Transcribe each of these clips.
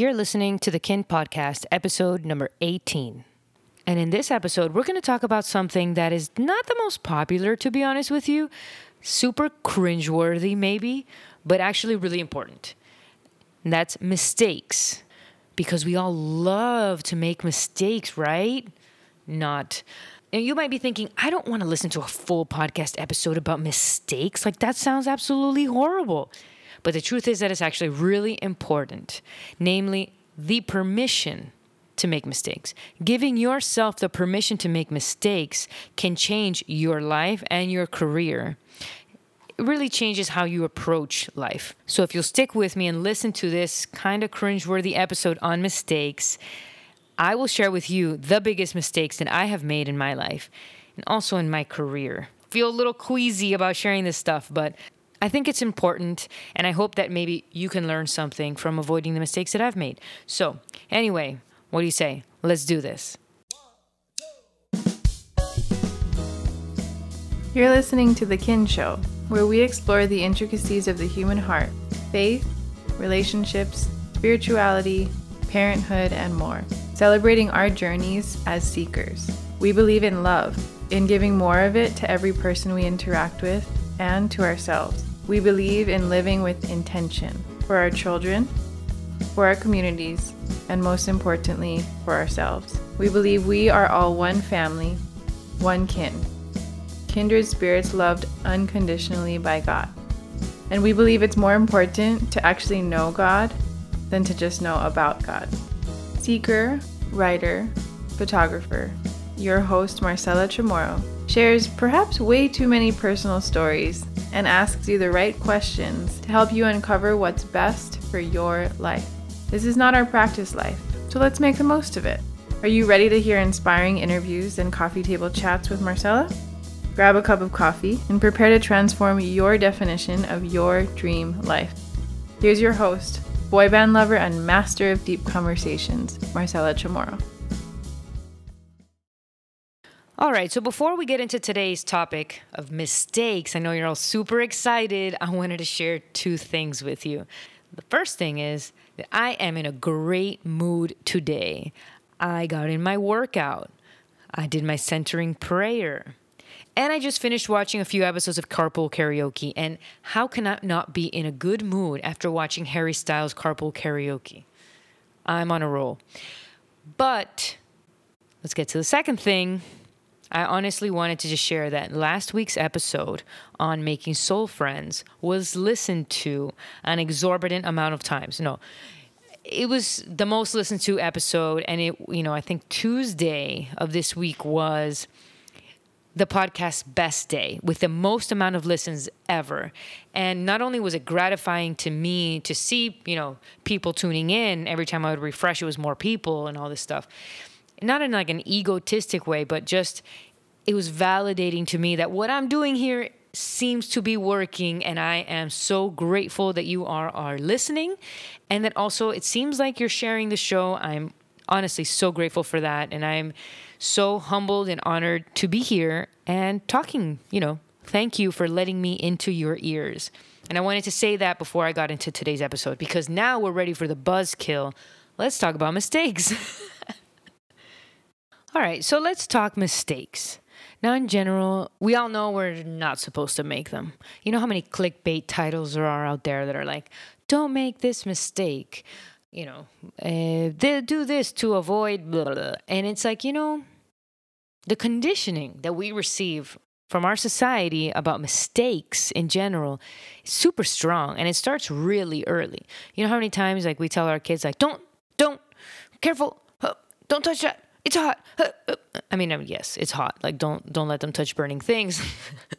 You're listening to the Kin Podcast, episode number 18. And in this episode, we're going to talk about something that is not the most popular, to be honest with you, super cringeworthy, maybe, but actually really important. And that's mistakes. Because we all love to make mistakes, right? Not. And you might be thinking, I don't want to listen to a full podcast episode about mistakes. Like, that sounds absolutely horrible. But the truth is that it's actually really important, namely, the permission to make mistakes. Giving yourself the permission to make mistakes can change your life and your career. It really changes how you approach life. So, if you'll stick with me and listen to this kind of cringeworthy episode on mistakes, I will share with you the biggest mistakes that I have made in my life and also in my career. Feel a little queasy about sharing this stuff, but I think it's important, and I hope that maybe you can learn something from avoiding the mistakes that I've made. So, anyway, what do you say? Let's do this. You're listening to The Kin Show, where we explore the intricacies of the human heart, faith, relationships, spirituality, parenthood, and more, celebrating our journeys as seekers. We believe in love, in giving more of it to every person we interact with and to ourselves. We believe in living with intention for our children, for our communities, and most importantly, for ourselves. We believe we are all one family, one kin, kindred spirits loved unconditionally by God. And we believe it's more important to actually know God than to just know about God. Seeker, writer, photographer, your host Marcella Chamorro shares perhaps way too many personal stories and asks you the right questions to help you uncover what's best for your life. This is not our practice life, so let's make the most of it. Are you ready to hear inspiring interviews and coffee table chats with Marcella? Grab a cup of coffee and prepare to transform your definition of your dream life. Here's your host, boy band lover and master of deep conversations, Marcella Chamorro. All right, so before we get into today's topic of mistakes, I know you're all super excited. I wanted to share two things with you. The first thing is that I am in a great mood today. I got in my workout, I did my centering prayer, and I just finished watching a few episodes of Carpool Karaoke. And how can I not be in a good mood after watching Harry Styles' Carpool Karaoke? I'm on a roll. But let's get to the second thing I honestly wanted to just share that last week's episode on making soul friends was listened to an exorbitant amount of times. No, it was the most listened to episode, and it, you know, I think Tuesday of this week was the podcast's best day with the most amount of listens ever. And not only was it gratifying to me to see, you know, people tuning in every time I would refresh, it was more people and all this stuff not in like an egotistic way, but just it was validating to me that what I'm doing here seems to be working and I am so grateful that you are are listening and that also it seems like you're sharing the show. I'm honestly so grateful for that and I'm so humbled and honored to be here and talking, you know. Thank you for letting me into your ears. And I wanted to say that before I got into today's episode because now we're ready for the buzzkill. Let's talk about mistakes. All right, so let's talk mistakes. Now, in general, we all know we're not supposed to make them. You know how many clickbait titles there are out there that are like, don't make this mistake, you know, uh, they do this to avoid blah, blah, blah. And it's like, you know, the conditioning that we receive from our society about mistakes in general is super strong and it starts really early. You know how many times like we tell our kids like don't don't careful don't touch that it's hot. Uh, I mean, um, yes, it's hot. Like don't don't let them touch burning things.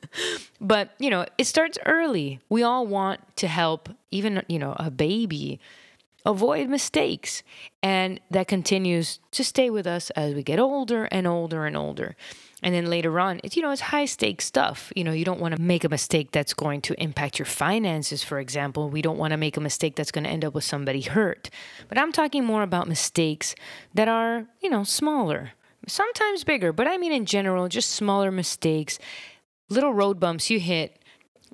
but, you know, it starts early. We all want to help even, you know, a baby avoid mistakes. And that continues to stay with us as we get older and older and older. And then later on, it's, you know, it's high stakes stuff. You know, you don't want to make a mistake that's going to impact your finances, for example. We don't want to make a mistake that's going to end up with somebody hurt. But I'm talking more about mistakes that are, you know, smaller, sometimes bigger. But I mean, in general, just smaller mistakes, little road bumps you hit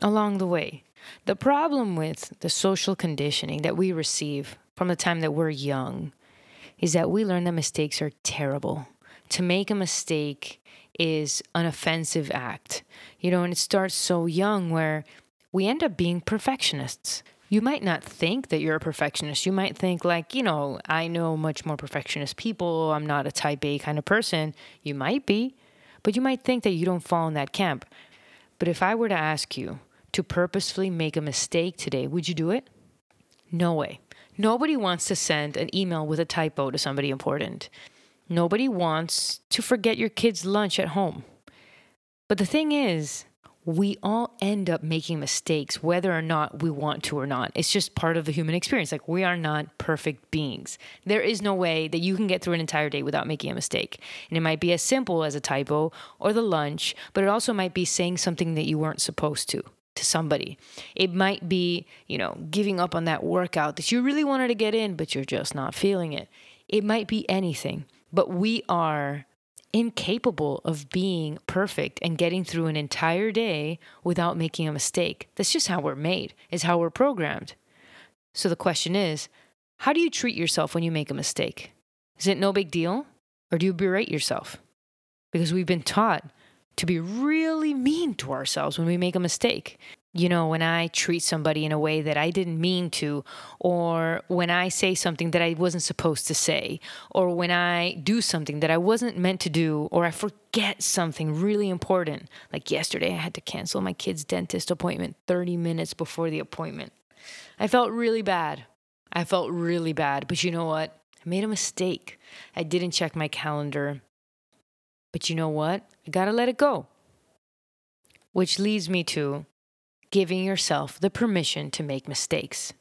along the way. The problem with the social conditioning that we receive from the time that we're young is that we learn that mistakes are terrible. To make a mistake is an offensive act, you know, and it starts so young where we end up being perfectionists. You might not think that you're a perfectionist. You might think, like, you know, I know much more perfectionist people. I'm not a type A kind of person. You might be, but you might think that you don't fall in that camp. But if I were to ask you to purposefully make a mistake today, would you do it? No way. Nobody wants to send an email with a typo to somebody important. Nobody wants to forget your kid's lunch at home. But the thing is, we all end up making mistakes, whether or not we want to or not. It's just part of the human experience. Like, we are not perfect beings. There is no way that you can get through an entire day without making a mistake. And it might be as simple as a typo or the lunch, but it also might be saying something that you weren't supposed to to somebody. It might be, you know, giving up on that workout that you really wanted to get in, but you're just not feeling it. It might be anything, but we are incapable of being perfect and getting through an entire day without making a mistake. That's just how we're made, is how we're programmed. So the question is, how do you treat yourself when you make a mistake? Is it no big deal? Or do you berate yourself? Because we've been taught to be really mean to ourselves when we make a mistake you know, when I treat somebody in a way that I didn't mean to, or when I say something that I wasn't supposed to say, or when I do something that I wasn't meant to do, or I forget something really important. Like yesterday, I had to cancel my kid's dentist appointment 30 minutes before the appointment. I felt really bad. I felt really bad. But you know what? I made a mistake. I didn't check my calendar. But you know what? I gotta let it go. Which leads me to giving yourself the permission to make mistakes.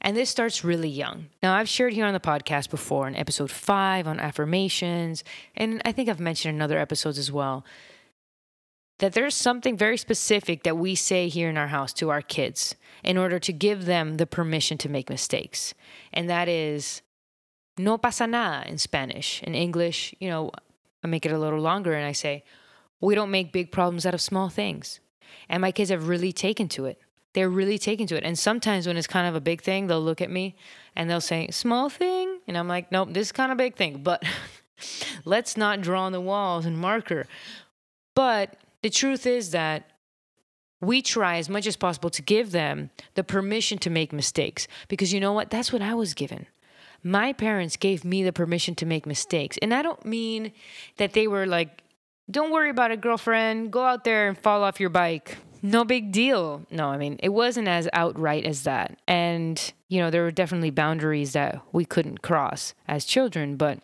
And this starts really young. Now, I've shared here on the podcast before in episode five on affirmations, and I think I've mentioned in other episodes as well, that there's something very specific that we say here in our house to our kids in order to give them the permission to make mistakes. And that is no pasa nada in Spanish. In English, you know, I make it a little longer and I say, we don't make big problems out of small things. And my kids have really taken to it. They're really taken to it. And sometimes when it's kind of a big thing, they'll look at me and they'll say, small thing. And I'm like, nope, this is kind of big thing. But let's not draw on the walls and marker. But the truth is that we try as much as possible to give them the permission to make mistakes. Because you know what? That's what I was given. My parents gave me the permission to make mistakes. And I don't mean that they were like, don't worry about it, girlfriend. Go out there and fall off your bike. No big deal. No, I mean, it wasn't as outright as that. And, you know, there were definitely boundaries that we couldn't cross as children, but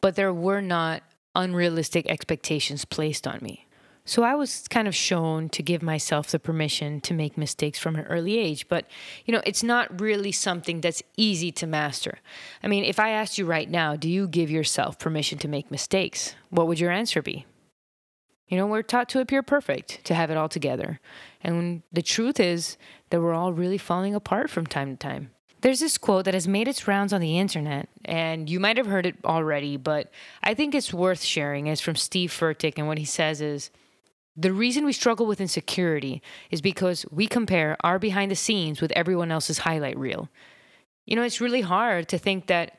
but there were not unrealistic expectations placed on me. So I was kind of shown to give myself the permission to make mistakes from an early age, but you know, it's not really something that's easy to master. I mean, if I asked you right now, do you give yourself permission to make mistakes? What would your answer be? You know, we're taught to appear perfect, to have it all together. And the truth is that we're all really falling apart from time to time. There's this quote that has made its rounds on the internet, and you might have heard it already, but I think it's worth sharing. It's from Steve Furtick, and what he says is The reason we struggle with insecurity is because we compare our behind the scenes with everyone else's highlight reel. You know, it's really hard to think that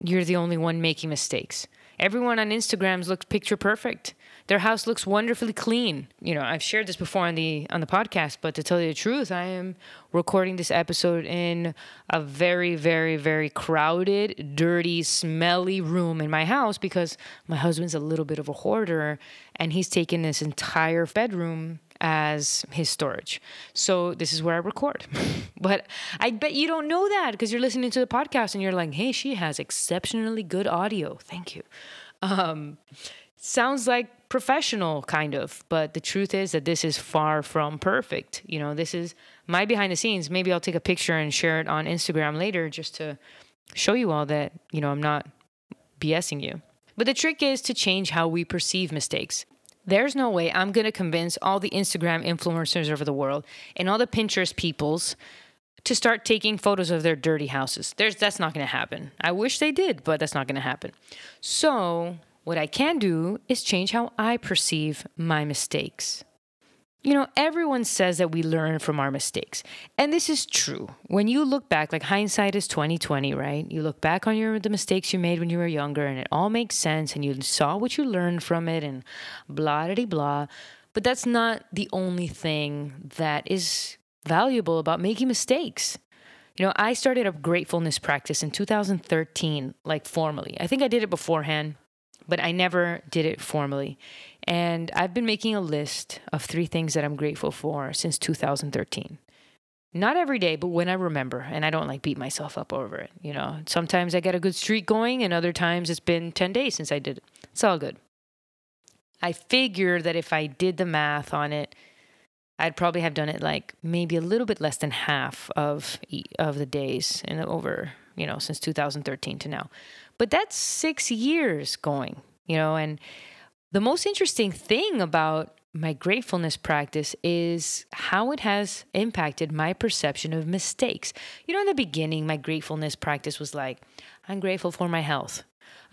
you're the only one making mistakes. Everyone on Instagrams looks picture perfect. Their house looks wonderfully clean. You know, I've shared this before on the on the podcast, but to tell you the truth, I am recording this episode in a very very very crowded, dirty, smelly room in my house because my husband's a little bit of a hoarder and he's taken this entire bedroom as his storage. So this is where I record. but I bet you don't know that because you're listening to the podcast and you're like, "Hey, she has exceptionally good audio. Thank you." Um, sounds like professional kind of but the truth is that this is far from perfect. You know this is my behind the scenes. Maybe i'll take a picture and share it on instagram later just to show you all that you know i'm not bsing you. But the trick is to change how we perceive mistakes. There's no way i'm going to convince all the instagram influencers over the world and all the pinterest peoples to start taking photos of their dirty houses. There's that's not going to happen. I wish they did but that's not going to happen. So what I can do is change how I perceive my mistakes. you know, everyone says that we learn from our mistakes. And this is true. When you look back, like hindsight is 2020, right? You look back on your the mistakes you made when you were younger and it all makes sense and you saw what you learned from it and blah blah blah. But that's not the only thing that is valuable about making mistakes. You know, I started a gratefulness practice in 2013, like formally. I think I did it beforehand, but I never did it formally. And I've been making a list of three things that I'm grateful for since 2013. Not every day, but when I remember, and I don't like beat myself up over it. You know, sometimes I get a good streak going, and other times it's been 10 days since I did it. It's all good. I figure that if I did the math on it, I'd probably have done it like maybe a little bit less than half of of the days and over, you know, since 2013 to now. But that's 6 years going, you know, and the most interesting thing about my gratefulness practice is how it has impacted my perception of mistakes. You know, in the beginning, my gratefulness practice was like, I'm grateful for my health.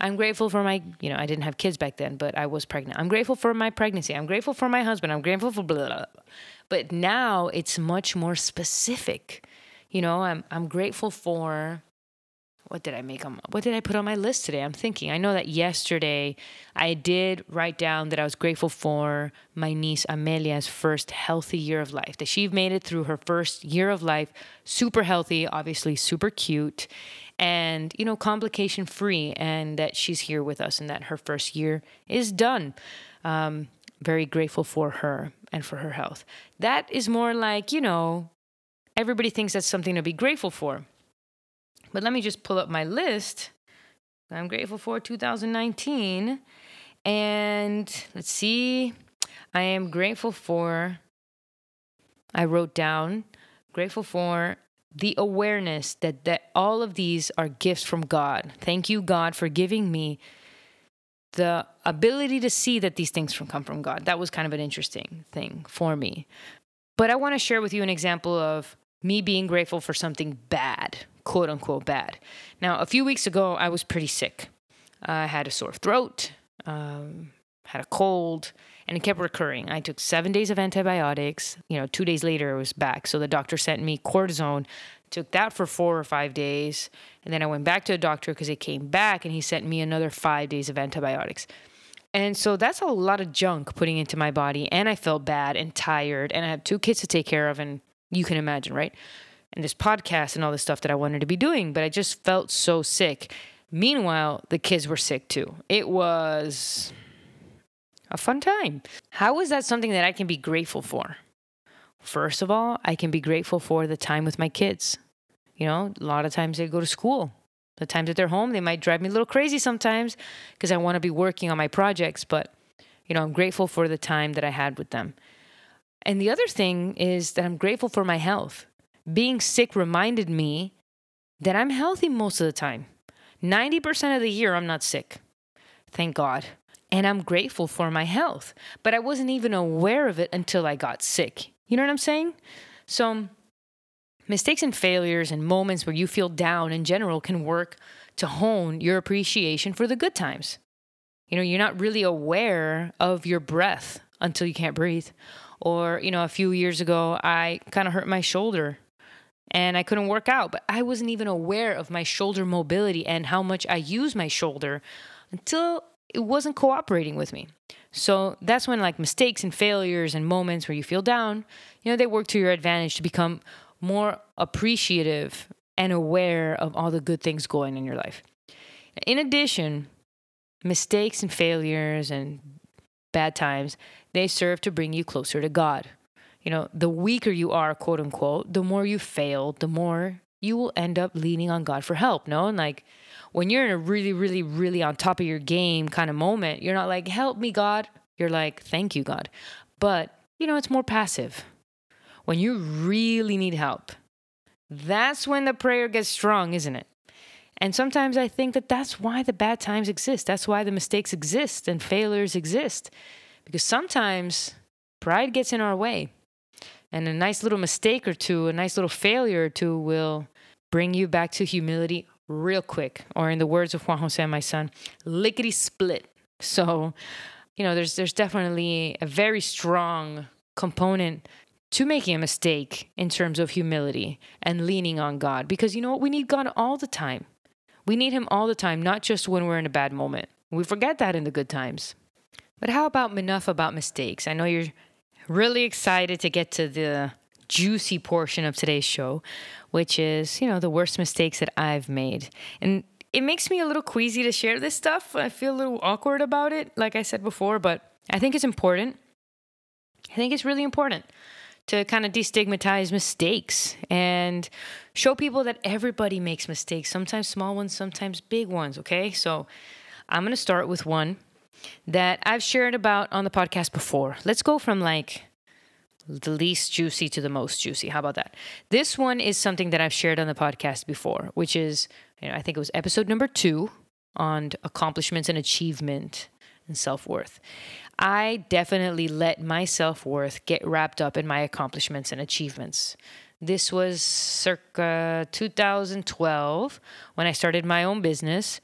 I'm grateful for my, you know, I didn't have kids back then, but I was pregnant. I'm grateful for my pregnancy. I'm grateful for my husband. I'm grateful for blah, blah, blah. But now it's much more specific. You know, I'm, I'm grateful for what did I make on what did I put on my list today? I'm thinking. I know that yesterday I did write down that I was grateful for my niece Amelia's first healthy year of life. That she made it through her first year of life, super healthy, obviously super cute, and you know, complication free, and that she's here with us and that her first year is done. Um, very grateful for her and for her health. That is more like, you know, everybody thinks that's something to be grateful for. But let me just pull up my list. I'm grateful for 2019. And let's see. I am grateful for, I wrote down, grateful for the awareness that, that all of these are gifts from God. Thank you, God, for giving me the ability to see that these things come from God. That was kind of an interesting thing for me. But I want to share with you an example of me being grateful for something bad, quote unquote bad. Now, a few weeks ago, I was pretty sick. I had a sore throat, um, had a cold, and it kept recurring. I took seven days of antibiotics. You know, two days later, it was back. So the doctor sent me cortisone. Took that for four or five days. And then I went back to the doctor because it came back and he sent me another five days of antibiotics. And so that's a lot of junk putting into my body. And I felt bad and tired. And I have two kids to take care of. And you can imagine, right? And this podcast and all this stuff that I wanted to be doing, but I just felt so sick. Meanwhile, the kids were sick too. It was a fun time. How is that something that I can be grateful for? First of all, I can be grateful for the time with my kids. You know, a lot of times they go to school. The times that they're home, they might drive me a little crazy sometimes because I want to be working on my projects, but you know, I'm grateful for the time that I had with them. And the other thing is that I'm grateful for my health. Being sick reminded me that I'm healthy most of the time. 90% of the year, I'm not sick. Thank God. And I'm grateful for my health. But I wasn't even aware of it until I got sick. You know what I'm saying? So, mistakes and failures and moments where you feel down in general can work to hone your appreciation for the good times. You know, you're not really aware of your breath until you can't breathe or, you know, a few years ago, I kind of hurt my shoulder and I couldn't work out, but I wasn't even aware of my shoulder mobility and how much I use my shoulder until it wasn't cooperating with me. So that's when like mistakes and failures and moments where you feel down, you know, they work to your advantage to become more appreciative and aware of all the good things going in your life. In addition, mistakes and failures and bad times, they serve to bring you closer to God. You know, the weaker you are, quote unquote, the more you fail, the more you will end up leaning on God for help. No, and like when you're in a really, really, really on top of your game kind of moment, you're not like, help me, God. You're like, thank you, God. But, you know, it's more passive. When you really need help, that's when the prayer gets strong, isn't it? And sometimes I think that that's why the bad times exist. That's why the mistakes exist and failures exist. Because sometimes pride gets in our way. And a nice little mistake or two, a nice little failure or two will bring you back to humility real quick. Or in the words of Juan Jose, my son, lickety split. So, you know, there's there's definitely a very strong component to making a mistake in terms of humility and leaning on God. Because you know what? We need God all the time. We need Him all the time, not just when we're in a bad moment. We forget that in the good times. But how about enough about mistakes? I know you're really excited to get to the juicy portion of today's show, which is, you know, the worst mistakes that I've made. And it makes me a little queasy to share this stuff. I feel a little awkward about it, like I said before, but I think it's important. I think it's really important to kind of destigmatize mistakes and show people that everybody makes mistakes, sometimes small ones, sometimes big ones, okay? So I'm to start with one that I've shared about on the podcast before. Let's go from like the least juicy to the most juicy. How about that? This one is something that I've shared on the podcast before, which is, you know, I think it was episode number two on accomplishments and achievement and self worth. I definitely let my self worth get wrapped up in my accomplishments and achievements. This was circa 2012 when I started my own business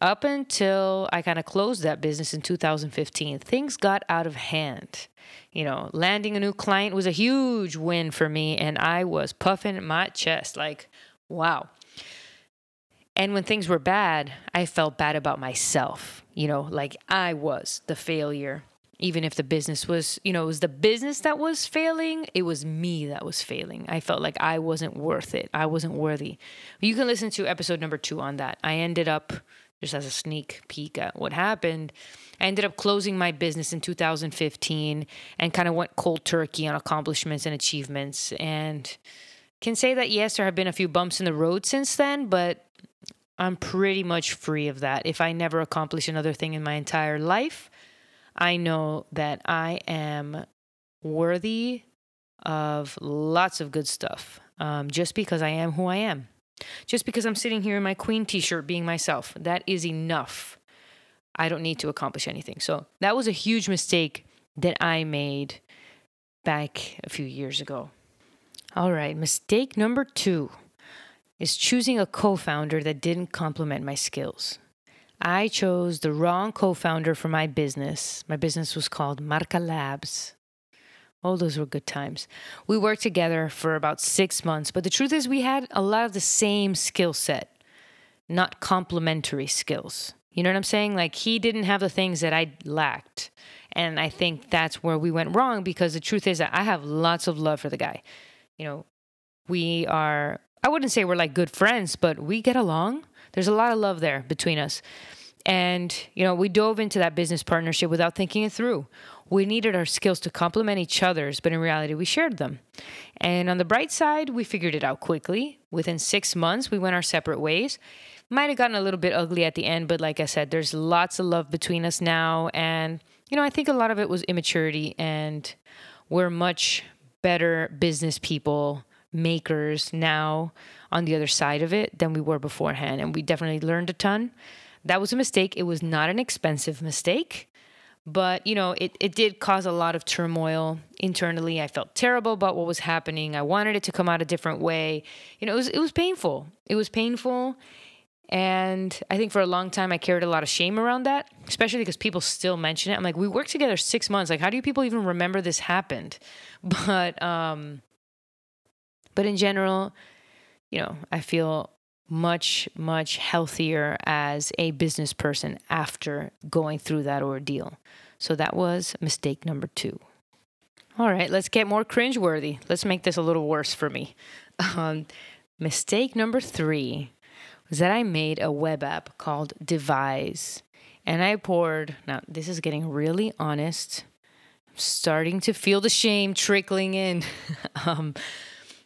up until I kind of closed that business in 2015, things got out of hand. You know, landing a new client was a huge win for me, and I was puffing my chest like, wow. And when things were bad, I felt bad about myself, you know, like I was the failure. Even if the business was, you know, it was the business that was failing, it was me that was failing. I felt like I wasn't worth it. I wasn't worthy. You can listen to episode number two on that. I ended up just as a sneak peek at what happened. I ended up closing my business in 2015 and kind of went cold turkey on accomplishments and achievements. And can say that, yes, there have been a few bumps in the road since then, but I'm pretty much free of that. If I never accomplish another thing in my entire life, I know that I am worthy of lots of good stuff um, just because I am who I am. Just because I'm sitting here in my queen t shirt being myself, that is enough. I don't need to accomplish anything. So that was a huge mistake that I made back a few years ago. All right, mistake number two is choosing a co founder that didn't complement my skills. I chose the wrong co founder for my business. My business was called Marca Labs. Oh, those were good times. We worked together for about six months, but the truth is, we had a lot of the same skill set, not complementary skills. You know what I'm saying? Like, he didn't have the things that I lacked. And I think that's where we went wrong because the truth is that I have lots of love for the guy. You know, we are, I wouldn't say we're like good friends, but we get along. There's a lot of love there between us. And, you know, we dove into that business partnership without thinking it through. We needed our skills to complement each other's, but in reality, we shared them. And on the bright side, we figured it out quickly. Within six months, we went our separate ways. Might have gotten a little bit ugly at the end, but like I said, there's lots of love between us now. And, you know, I think a lot of it was immaturity, and we're much better business people, makers now on the other side of it than we were beforehand. And we definitely learned a ton. That was a mistake. It was not an expensive mistake. But, you know, it, it did cause a lot of turmoil internally. I felt terrible about what was happening. I wanted it to come out a different way. You know, it was, it was painful. It was painful. And I think for a long time, I carried a lot of shame around that, especially because people still mention it. I'm like, we worked together six months. Like, how do you people even remember this happened? But, um, but in general, you know, I feel much, much healthier as a business person after going through that ordeal. So that was mistake number two. All right, let's get more cringeworthy. Let's make this a little worse for me. Um, mistake number three was that I made a web app called Devise. And I poured, now this is getting really honest. I'm starting to feel the shame trickling in. um,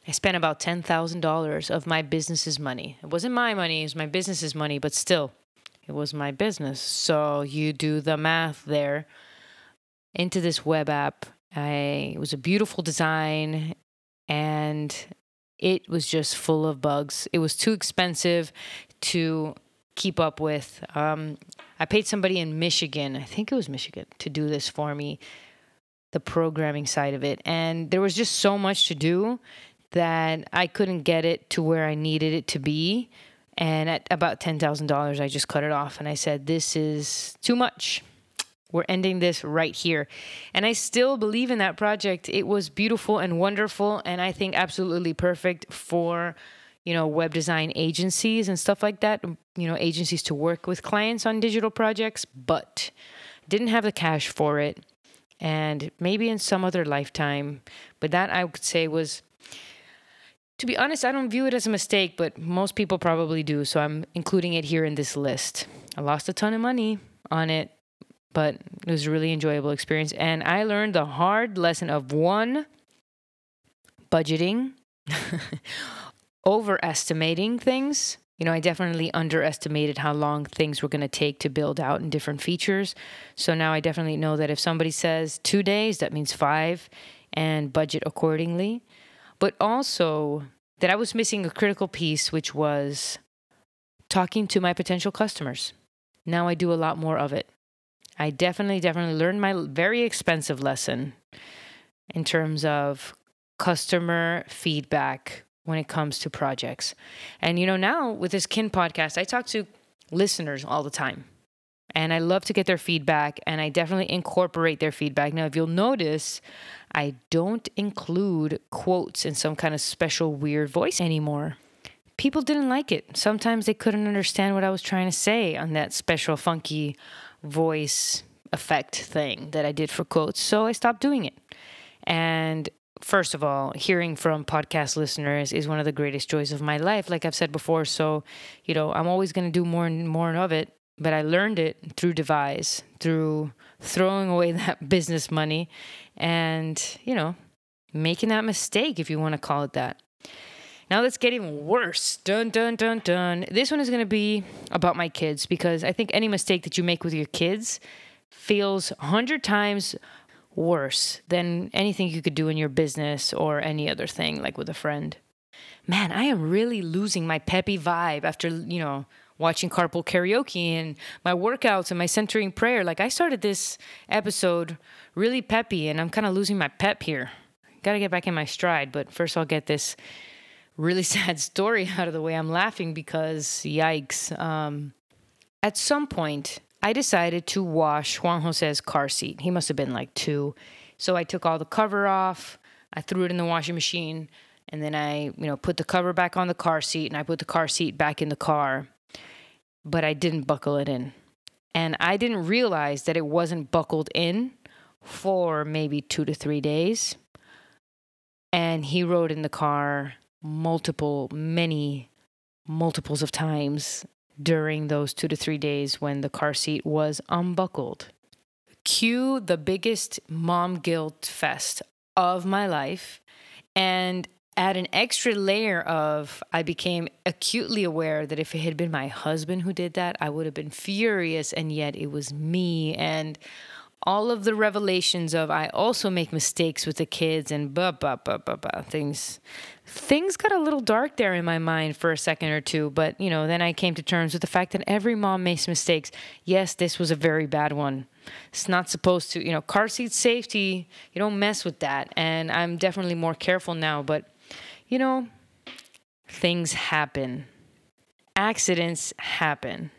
I spent about $10,000 of my business's money. It wasn't my money, it was my business's money, but still, it was my business. So you do the math there into this web app. I, it was a beautiful design and it was just full of bugs. It was too expensive to keep up with. Um, I paid somebody in Michigan, I think it was Michigan, to do this for me, the programming side of it. And there was just so much to do that I couldn't get it to where I needed it to be. And at about $10,000, I just cut it off and I said, This is too much. We're ending this right here. And I still believe in that project. It was beautiful and wonderful, and I think absolutely perfect for you know web design agencies and stuff like that you know agencies to work with clients on digital projects but didn't have the cash for it and maybe in some other lifetime but that i would say was to be honest i don't view it as a mistake but most people probably do so i'm including it here in this list i lost a ton of money on it but it was a really enjoyable experience. And I learned the hard lesson of one, budgeting, overestimating things. You know, I definitely underestimated how long things were going to take to build out in different features. So now I definitely know that if somebody says two days, that means five, and budget accordingly. But also that I was missing a critical piece, which was talking to my potential customers. Now I do a lot more of it. I definitely, definitely learned my very expensive lesson in terms of customer feedback when it comes to projects. And, you know, now with this Kin podcast, I talk to listeners all the time. And I love to get their feedback and I definitely incorporate their feedback. Now, if you'll notice, I don't include quotes in some kind of special weird voice anymore. People didn't like it. Sometimes they couldn't understand what I was trying to say on that special, funky voice effect thing that I did for quotes. So I stopped doing it. And first of all, hearing from podcast listeners is one of the greatest joys of my life, like I've said before. So, you know, I'm always going to do more and more of it. But I learned it through devise, through throwing away that business money and, you know, making that mistake, if you want to call it that. Now let's get even worse. Dun, dun, dun, dun. This one is going to be about my kids because I think any mistake that you make with your kids feels a hundred times worse than anything you could do in your business or any other thing, like with a friend. Man, I am really losing my peppy vibe after, you know, watching carpool karaoke and my workouts and my centering prayer. Like I started this episode really peppy and I'm kind of losing my pep here. Got to get back in my stride, but first I'll get this really sad story out of the way. I'm laughing because yikes. Um, at some point, I decided to wash Juan Jose's car seat. He must have been like two. So I took all the cover off, I threw it in the washing machine, and then I, you know, put the cover back on the car seat and I put the car seat back in the car. But I didn't buckle it in. And I didn't realize that it wasn't buckled in for maybe two to three days. And he rode in the car multiple, many multiples of times during those two to three days when the car seat was unbuckled. Cue the biggest mom guilt fest of my life. And add an extra layer of I became acutely aware that if it had been my husband who did that, I would have been furious. And yet it was me. And all of the revelations of I also make mistakes with the kids and blah blah blah blah blah things things got a little dark there in my mind for a second or two but you know then I came to terms with the fact that every mom makes mistakes yes this was a very bad one it's not supposed to you know car seat safety you don't mess with that and I'm definitely more careful now but you know things happen accidents happen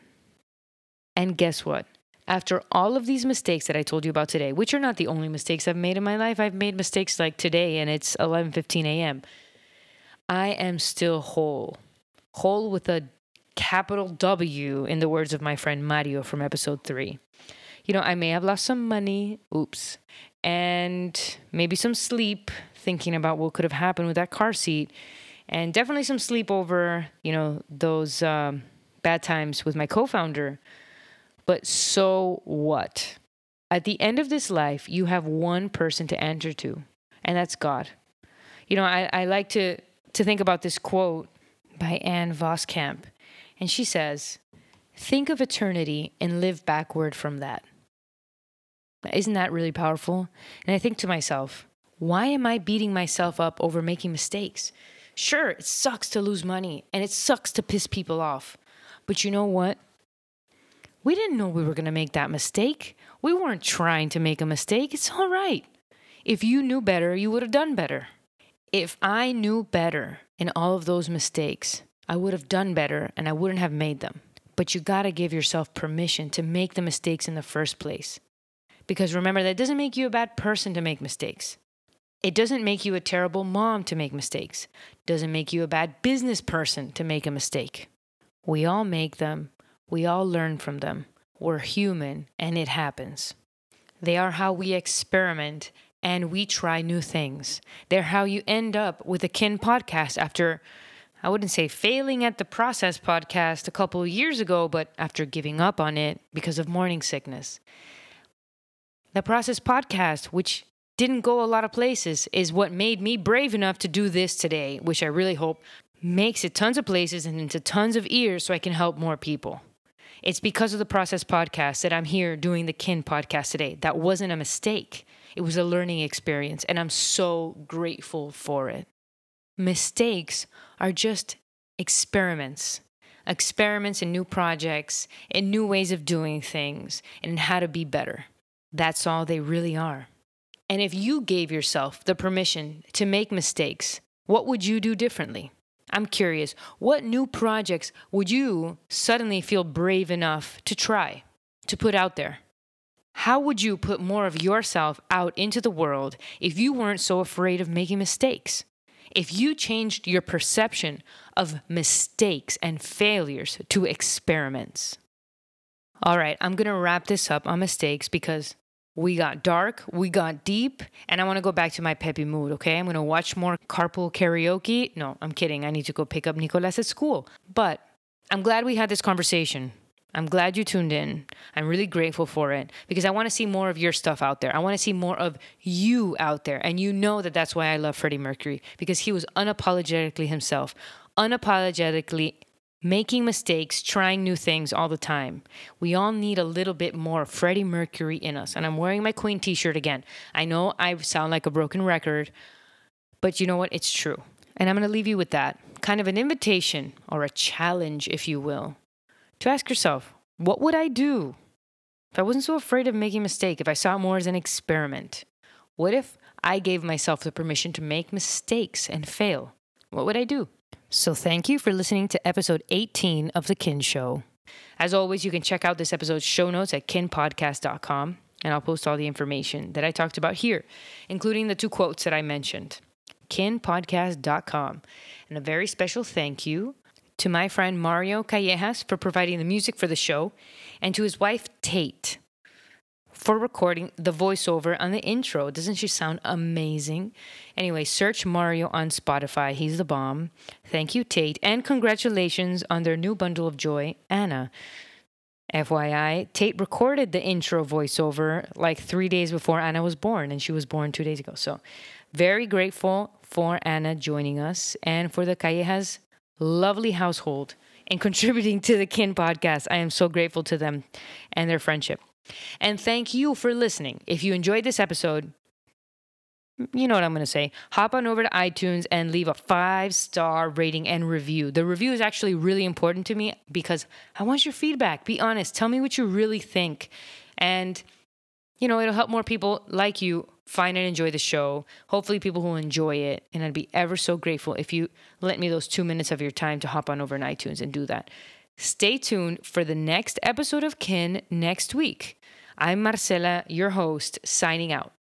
and guess what after all of these mistakes that I told you about today, which are not the only mistakes I've made in my life, I've made mistakes like today and it's 11:15 a.m. I am still whole. Whole with a capital W in the words of my friend Mario from episode 3. You know, I may have lost some money, oops, and maybe some sleep thinking about what could have happened with that car seat and definitely some sleep over, you know, those um, bad times with my co-founder but so what? At the end of this life, you have one person to answer to, and that's God. You know, I, I like to, to think about this quote by Ann Voskamp, and she says, Think of eternity and live backward from that. Isn't that really powerful? And I think to myself, why am I beating myself up over making mistakes? Sure, it sucks to lose money and it sucks to piss people off. But you know what? We didn't know we were going to make that mistake. We weren't trying to make a mistake. It's all right. If you knew better, you would have done better. If I knew better in all of those mistakes, I would have done better and I wouldn't have made them. But you got to give yourself permission to make the mistakes in the first place. Because remember, that doesn't make you a bad person to make mistakes. It doesn't make you a terrible mom to make mistakes. Doesn't make you a bad business person to make a mistake. We all make them. We all learn from them. We're human and it happens. They are how we experiment and we try new things. They're how you end up with a kin podcast after I wouldn't say failing at the process podcast a couple of years ago, but after giving up on it because of morning sickness. The process podcast, which didn't go a lot of places, is what made me brave enough to do this today, which I really hope makes it tons of places and into tons of ears so I can help more people. It's because of the process podcast that I'm here doing the kin podcast today. That wasn't a mistake. It was a learning experience, and I'm so grateful for it. Mistakes are just experiments experiments in new projects, in new ways of doing things, and how to be better. That's all they really are. And if you gave yourself the permission to make mistakes, what would you do differently? I'm curious, what new projects would you suddenly feel brave enough to try, to put out there? How would you put more of yourself out into the world if you weren't so afraid of making mistakes? If you changed your perception of mistakes and failures to experiments. All right, I'm going to wrap this up on mistakes because we got dark, we got deep, and I want to go back to my peppy mood, okay? I'm going to watch more carpool karaoke. No, I'm kidding. I need to go pick up Nicolas at school. But I'm glad we had this conversation. I'm glad you tuned in. I'm really grateful for it because I want to see more of your stuff out there. I want to see more of you out there. And you know that that's why I love Freddie Mercury because he was unapologetically himself, unapologetically making mistakes, trying new things all the time. We all need a little bit more Freddie Mercury in us. And I'm wearing my Queen t shirt again. I know I sound like a broken record, but you know what? It's true. And I'm going to leave you with that kind of an invitation or a challenge, if you will to ask yourself, what would I do if I wasn't so afraid of making a mistake, if I saw it more as an experiment? What if I gave myself the permission to make mistakes and fail? What would I do? So, thank you for listening to episode 18 of The Kin Show. As always, you can check out this episode's show notes at kinpodcast.com, and I'll post all the information that I talked about here, including the two quotes that I mentioned. kinpodcast.com. And a very special thank you to my friend Mario Callejas for providing the music for the show, and to his wife Tate for recording the voiceover on the intro. Doesn't she sound amazing? Anyway, search Mario on Spotify. He's the bomb. Thank you, Tate, and congratulations on their new bundle of joy, Anna. FYI, Tate recorded the intro voiceover like three days before Anna was born, and she was born two days ago. So, very grateful for Anna joining us and for the Callejas lovely household and contributing to the Kin podcast. I am so grateful to them and their friendship. And thank you for listening. If you enjoyed this episode, you know what I'm going to say. Hop on over to iTunes and leave a five star rating and review. The review is actually really important to me because I want your feedback. Be honest. Tell me what you really think. And, you know, it'll help more people like you find and enjoy the show. Hopefully, people will enjoy it. And I'd be ever so grateful if you let me those two minutes of your time to hop on over in iTunes and do that. Stay tuned for the next episode of Kin next week. I'm Marcella, your host, signing out.